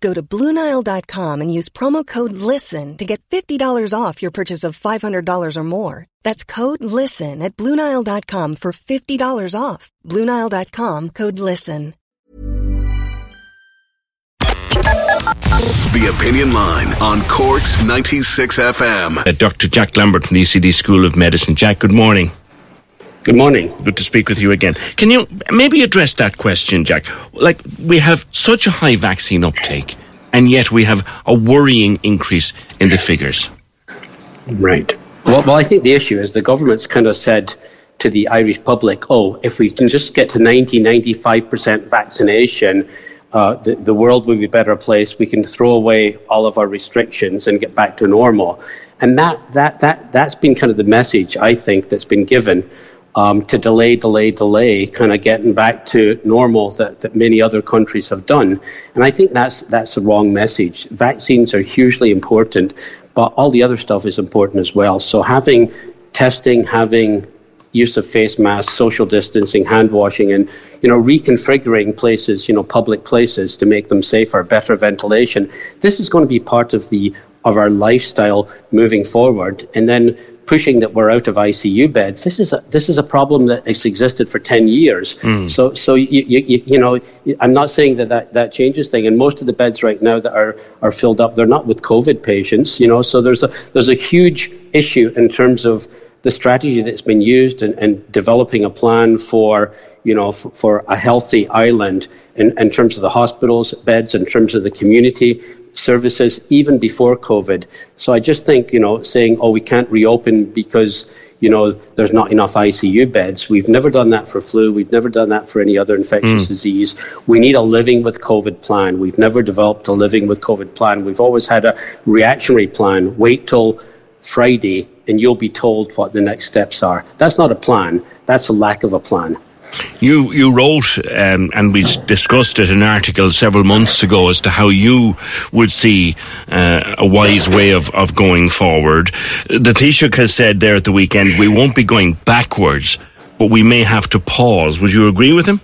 Go to BlueNile.com and use promo code LISTEN to get $50 off your purchase of $500 or more. That's code LISTEN at BlueNile.com for $50 off. BlueNile.com code LISTEN. The Opinion Line on Cork's 96 FM. Uh, Dr. Jack Lambert from the UCD School of Medicine. Jack, good morning. Good morning. Good to speak with you again. Can you maybe address that question, Jack? Like, we have such a high vaccine uptake, and yet we have a worrying increase in the figures. Right. Well, well, I think the issue is the government's kind of said to the Irish public, oh, if we can just get to 90, 95% vaccination, uh, the, the world will be a better place. We can throw away all of our restrictions and get back to normal. And that, that, that, that's been kind of the message, I think, that's been given um, to delay, delay, delay, kind of getting back to normal that, that many other countries have done. And I think that's, that's the wrong message. Vaccines are hugely important, but all the other stuff is important as well. So having testing, having use of face masks, social distancing, hand washing, and you know reconfiguring places, you know public places to make them safer, better ventilation. This is going to be part of the of our lifestyle moving forward, and then pushing that we're out of ICU beds. This is a, this is a problem that has existed for ten years. Mm. So so you, you, you know I'm not saying that, that that changes thing. And most of the beds right now that are are filled up, they're not with COVID patients. You know, so there's a there's a huge issue in terms of the strategy that's been used and, and developing a plan for you know for, for a healthy island in, in terms of the hospitals beds in terms of the community services even before COVID. So I just think, you know, saying, oh, we can't reopen because, you know, there's not enough ICU beds. We've never done that for flu. We've never done that for any other infectious mm. disease. We need a living with COVID plan. We've never developed a living with COVID plan. We've always had a reactionary plan. Wait till Friday and you'll be told what the next steps are. That's not a plan. That's a lack of a plan. You you wrote um, and we discussed it in an article several months ago as to how you would see uh, a wise way of, of going forward. The Taoiseach has said there at the weekend we won't be going backwards, but we may have to pause. Would you agree with him?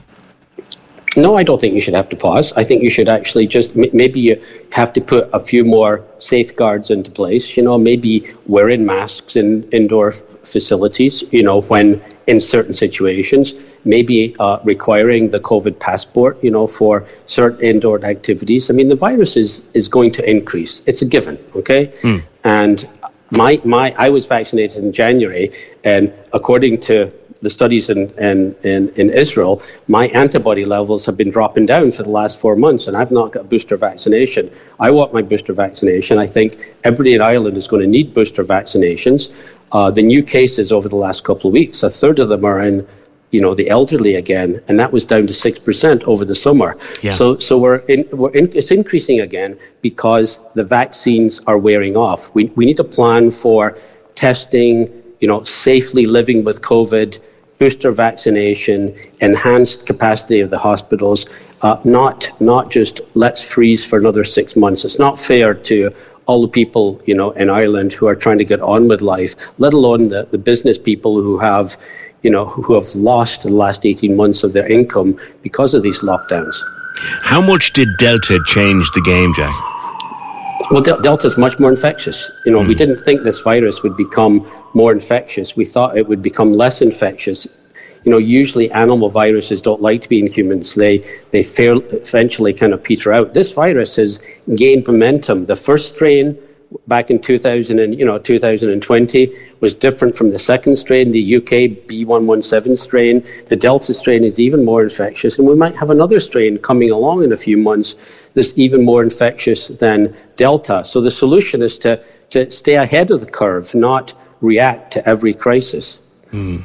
No, I don't think you should have to pause. I think you should actually just maybe you have to put a few more safeguards into place. You know, maybe wearing masks in indoor facilities. You know, when in certain situations, maybe uh, requiring the COVID passport. You know, for certain indoor activities. I mean, the virus is is going to increase. It's a given. Okay, mm. and my my I was vaccinated in January, and according to the studies in, in, in, in, Israel, my antibody levels have been dropping down for the last four months, and I've not got booster vaccination. I want my booster vaccination. I think everybody in Ireland is going to need booster vaccinations. Uh, the new cases over the last couple of weeks, a third of them are in you know the elderly again, and that was down to six percent over the summer. Yeah. So so we're in, we're in, it's increasing again because the vaccines are wearing off. We we need a plan for testing, you know, safely living with COVID, booster vaccination, enhanced capacity of the hospitals, uh, not not just let's freeze for another six months. It's not fair to all the people you know in Ireland who are trying to get on with life, let alone the, the business people who have you know who have lost the last 18 months of their income because of these lockdowns. How much did Delta change the game, Jack? Well, Delta is much more infectious. You know, mm. we hmm. didn't think this virus would become more infectious. We thought it would become less infectious. You know, usually animal viruses don't like to be in humans. They they fail, eventually kind of peter out. This virus has gained momentum. The first strain back in 2000 and you know 2020 was different from the second strain, the UK B117 strain. The Delta strain is even more infectious, and we might have another strain coming along in a few months that's even more infectious than Delta. So the solution is to to stay ahead of the curve, not react to every crisis. Mm.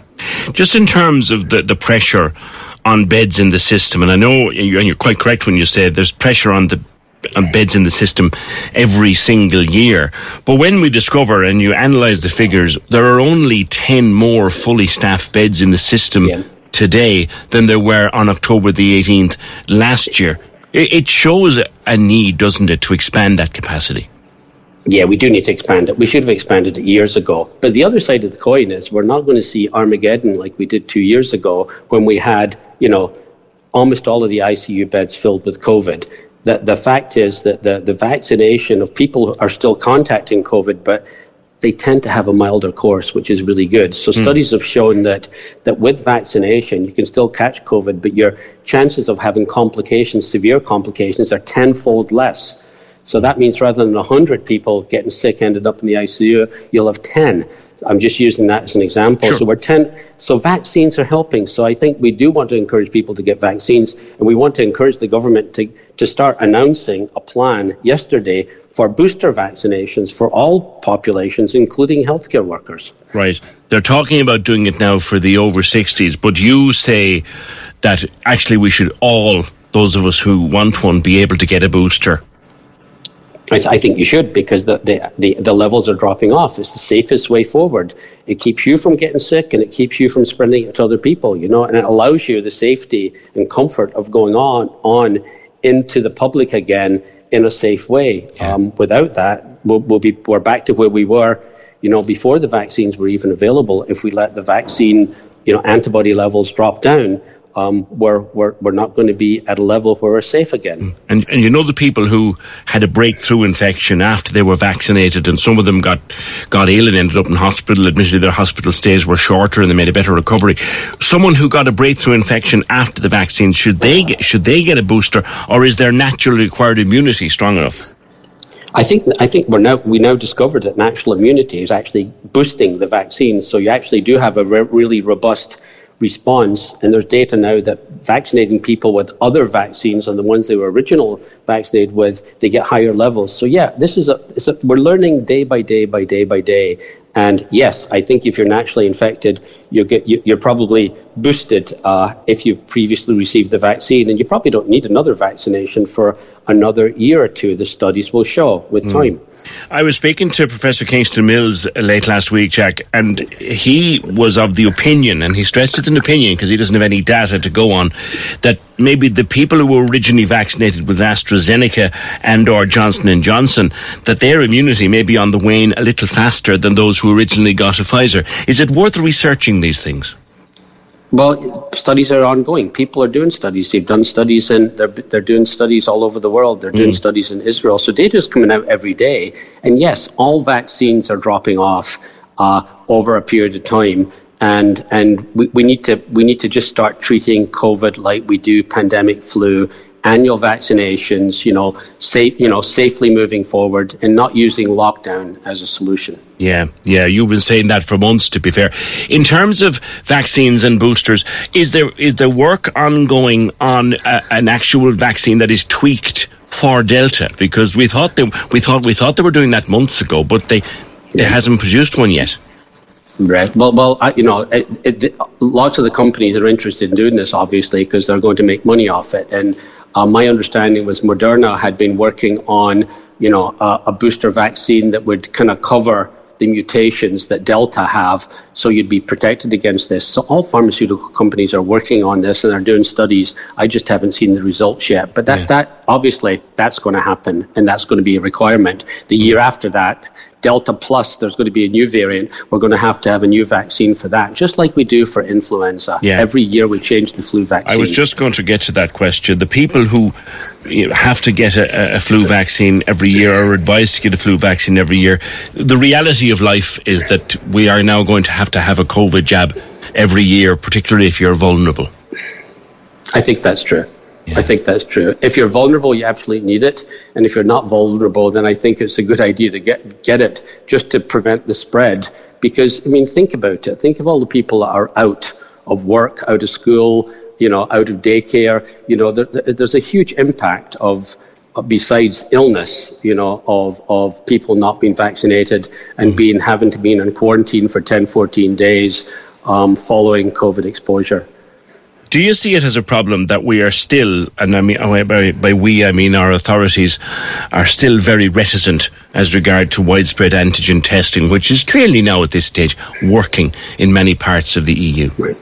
Just in terms of the, the pressure on beds in the system, and I know, and you're quite correct when you say there's pressure on the beds in the system every single year. But when we discover and you analyse the figures, there are only 10 more fully staffed beds in the system yeah. today than there were on October the 18th last year. It shows a need, doesn't it, to expand that capacity? Yeah, we do need to expand it. We should have expanded it years ago. But the other side of the coin is we're not going to see Armageddon like we did two years ago when we had, you know, almost all of the ICU beds filled with COVID. The, the fact is that the, the vaccination of people are still contacting COVID, but they tend to have a milder course, which is really good. So mm. studies have shown that that with vaccination, you can still catch COVID, but your chances of having complications, severe complications, are tenfold less. So that means rather than 100 people getting sick ended up in the ICU, you'll have 10. I'm just using that as an example. Sure. So we're 10. So vaccines are helping. So I think we do want to encourage people to get vaccines, and we want to encourage the government to, to start announcing a plan yesterday for booster vaccinations for all populations, including healthcare workers. Right. They're talking about doing it now for the over 60s, but you say that actually we should all, those of us who want one, be able to get a booster. I, th- I, think you should because the, the, the, the, levels are dropping off. It's the safest way forward. It keeps you from getting sick and it keeps you from spreading it to other people, you know, and it allows you the safety and comfort of going on on into the public again in a safe way. Yeah. Um, without that, we'll, we'll be we're back to where we were, you know, before the vaccines were even available. If we let the vaccine, you know, antibody levels drop down, um, we're, we're, we're not going to be at a level where we're safe again. Mm. And, and you know the people who had a breakthrough infection after they were vaccinated, and some of them got, got ill and ended up in hospital. Admittedly, their hospital stays were shorter and they made a better recovery. Someone who got a breakthrough infection after the vaccine, should they get, should they get a booster, or is their naturally acquired immunity strong enough? I think I think we're now we now discovered that natural immunity is actually boosting the vaccine. So you actually do have a re- really robust response. And there's data now that vaccinating people with other vaccines than the ones they were originally vaccinated with, they get higher levels. So yeah, this is a, a we're learning day by day by day by day. And yes, I think if you're naturally infected, you get, you, are probably boosted uh, if you've previously received the vaccine, and you probably don't need another vaccination for another year or two. The studies will show with mm. time. I was speaking to Professor Kingston Mills late last week, Jack, and he was of the opinion, and he stressed it's an opinion because he doesn't have any data to go on, that maybe the people who were originally vaccinated with AstraZeneca and or Johnson and Johnson, that their immunity may be on the wane a little faster than those who originally got a Pfizer. Is it worth researching these things? Well, studies are ongoing. People are doing studies. They've done studies and they're, they're doing studies all over the world. They're doing mm. studies in Israel. So data is coming out every day. And yes, all vaccines are dropping off uh, over a period of time and and we, we need to we need to just start treating COVID like we do pandemic flu, annual vaccinations, you know, safe you know, safely moving forward and not using lockdown as a solution. Yeah, yeah, you've been saying that for months. To be fair, in terms of vaccines and boosters, is there is there work ongoing on a, an actual vaccine that is tweaked for Delta? Because we thought they we thought we thought they were doing that months ago, but they they hasn't produced one yet. Right. Well, well, I, you know, it, it, lots of the companies are interested in doing this, obviously, because they're going to make money off it. And uh, my understanding was Moderna had been working on, you know, a, a booster vaccine that would kind of cover the mutations that Delta have, so you'd be protected against this. So all pharmaceutical companies are working on this and are doing studies. I just haven't seen the results yet. But that, yeah. that obviously that's going to happen, and that's going to be a requirement. The year after that, Delta Plus, there's going to be a new variant. We're going to have to have a new vaccine for that, just like we do for influenza. Yeah. Every year we change the flu vaccine. I was just going to get to that question. The people who have to get a, a flu vaccine every year are advised to get a flu vaccine every year. The reality of life is that we are now going to have to have a COVID jab every year, particularly if you're vulnerable. I think that's true. Yeah. I think that's true. If you're vulnerable, you absolutely need it, and if you're not vulnerable, then I think it's a good idea to get get it just to prevent the spread. Because I mean, think about it. Think of all the people that are out of work, out of school, you know, out of daycare. You know, there, there's a huge impact of besides illness, you know, of, of people not being vaccinated and mm. being having to be in quarantine for 10, 14 days um, following COVID exposure. Do you see it as a problem that we are still, and I mean by, by, we I mean our authorities, are still very reticent as regard to widespread antigen testing, which is clearly now at this stage working in many parts of the EU? Right.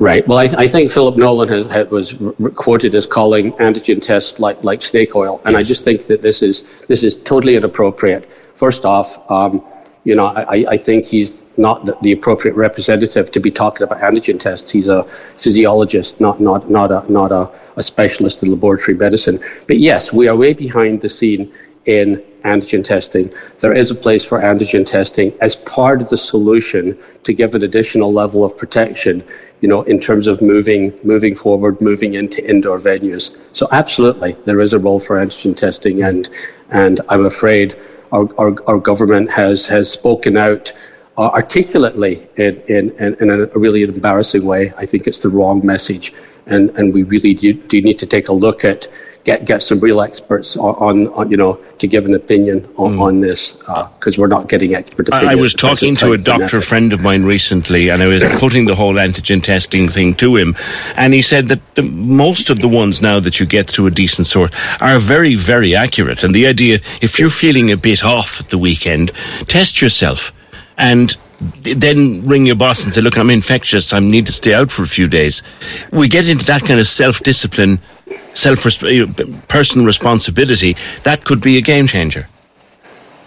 Right. Well, I, th- I think Philip Nolan has, has, was quoted as calling antigen tests like, like snake oil, and yes. I just think that this is this is totally inappropriate. First off, um, you know, I, I think he's not the, the, appropriate representative to be talking about antigen tests. He's a physiologist, not not not a not a, a specialist in laboratory medicine. But yes, we are way behind the scene in antigen testing. There is a place for antigen testing as part of the solution to give an additional level of protection you know, in terms of moving moving forward, moving into indoor venues. So absolutely, there is a role for antigen testing, and and I'm afraid our our, our government has has spoken out. Uh, articulately in, in, in, a really embarrassing way. I think it's the wrong message, and, and we really do, do need to take a look at get get some real experts on, on you know to give an opinion on, mm. on this because uh, we're not getting expert opinion. I was talking to a doctor friend of mine recently, and I was putting the whole antigen testing thing to him, and he said that the, most of the ones now that you get through a decent source are very very accurate. And the idea, if you're feeling a bit off at the weekend, test yourself and then ring your boss and say, look, I'm infectious. I need to stay out for a few days. We get into that kind of self discipline self personal responsibility, that could be a game changer.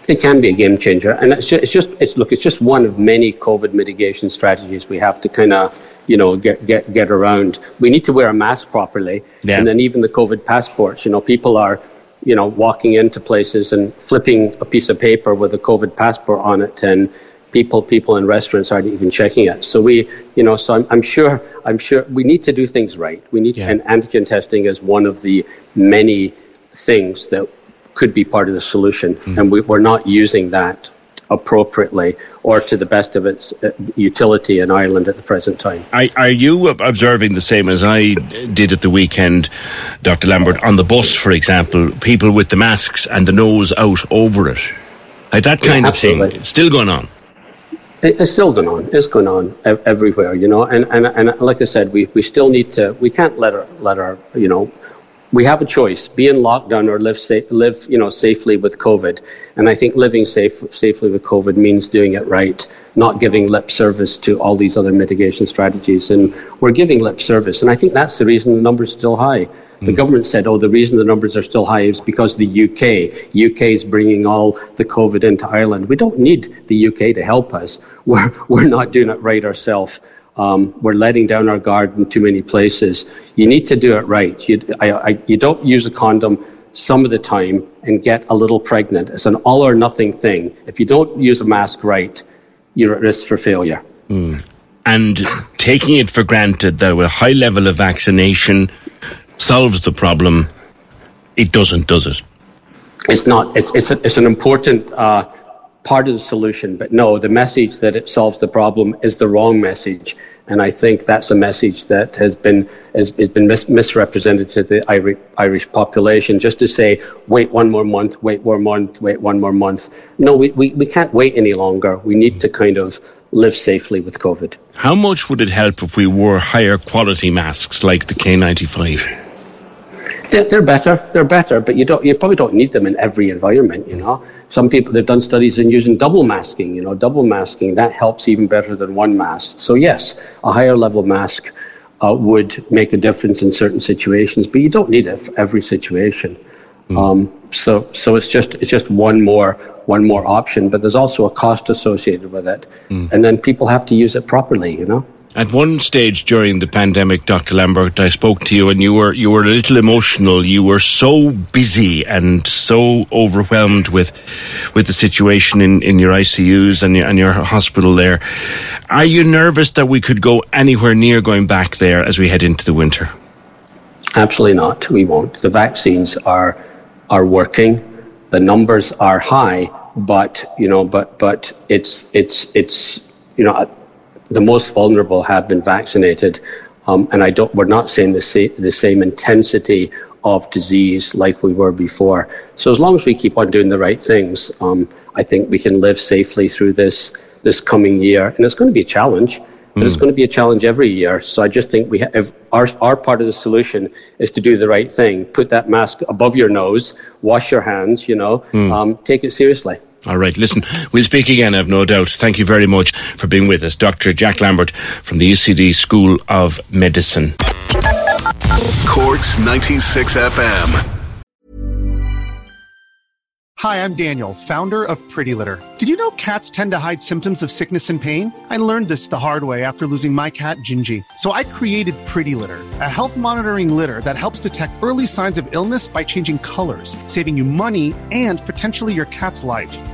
It can be a game changer, and it's just, it's just it's look, it's just one of many COVID mitigation strategies we have to kind of you know get get get around. We need to wear a mask properly, yeah. and then even the COVID passports. You know, people are you know walking into places and flipping a piece of paper with a COVID passport on it, and people people in restaurants aren't even checking it. So we, you know, so I'm, I'm sure I'm sure we need to do things right. We need yeah. and antigen testing is one of the many things that could be part of the solution, mm. and we, we're not using that appropriately or to the best of its uh, utility in Ireland at the present time. Are, are, you observing the same as I did at the weekend, Dr. Lambert, on the bus, for example, people with the masks and the nose out over it? Like that kind yeah, of thing, it's still going on it's still going on. It's going on everywhere, you know. And, and, and like I said, we, we still need to. We can't let our let our you know. We have a choice: be in lockdown or live safe, live you know safely with COVID. And I think living safe safely with COVID means doing it right, not giving lip service to all these other mitigation strategies. And we're giving lip service, and I think that's the reason the numbers are still high. The mm. government said, oh, the reason the numbers are still high is because the UK. UK is bringing all the COVID into Ireland. We don't need the UK to help us. We're, we're not doing it right ourselves. Um, we're letting down our guard in too many places. You need to do it right. You, I, I, you don't use a condom some of the time and get a little pregnant. It's an all or nothing thing. If you don't use a mask right, you're at risk for failure. Mm. And taking it for granted that a high level of vaccination, solves the problem, it doesn't, does it? It's not. It's, it's, a, it's an important uh, part of the solution, but no, the message that it solves the problem is the wrong message. And I think that's a message that has been has, has been mis- misrepresented to the Irish, Irish population. Just to say, wait one more month, wait one month, wait one more month. No, we, we, we can't wait any longer. We need to kind of live safely with COVID. How much would it help if we wore higher quality masks like the K95? They're, they're, better. They're better, but you don't. You probably don't need them in every environment. You know, some people they've done studies in using double masking. You know, double masking that helps even better than one mask. So yes, a higher level mask uh, would make a difference in certain situations, but you don't need it for every situation. Mm. Um, so so it's just it's just one more one more option, but there's also a cost associated with it, mm. and then people have to use it properly. You know. At one stage during the pandemic, Dr. Lambert, I spoke to you and you were you were a little emotional. You were so busy and so overwhelmed with with the situation in, in your ICUs and your, and your hospital there. Are you nervous that we could go anywhere near going back there as we head into the winter? Absolutely not. We won't. The vaccines are are working. The numbers are high, but you know, but but it's it's it's you know, the most vulnerable have been vaccinated, um, and I don't. We're not seeing the same the same intensity of disease like we were before. So as long as we keep on doing the right things, um, I think we can live safely through this this coming year. And it's going to be a challenge, but mm. it's hmm. going to be a challenge every year. So I just think we have our our part of the solution is to do the right thing. Put that mask above your nose, wash your hands. You know, mm. um, take it seriously. All right, listen, we'll speak again, I've no doubt. Thank you very much for being with us. Dr. Jack Lambert from the UCD School of Medicine. Corks 96 FM. Hi, I'm Daniel, founder of Pretty Litter. Did you know cats tend to hide symptoms of sickness and pain? I learned this the hard way after losing my cat, Gingy. So I created Pretty Litter, a health monitoring litter that helps detect early signs of illness by changing colors, saving you money and potentially your cat's life.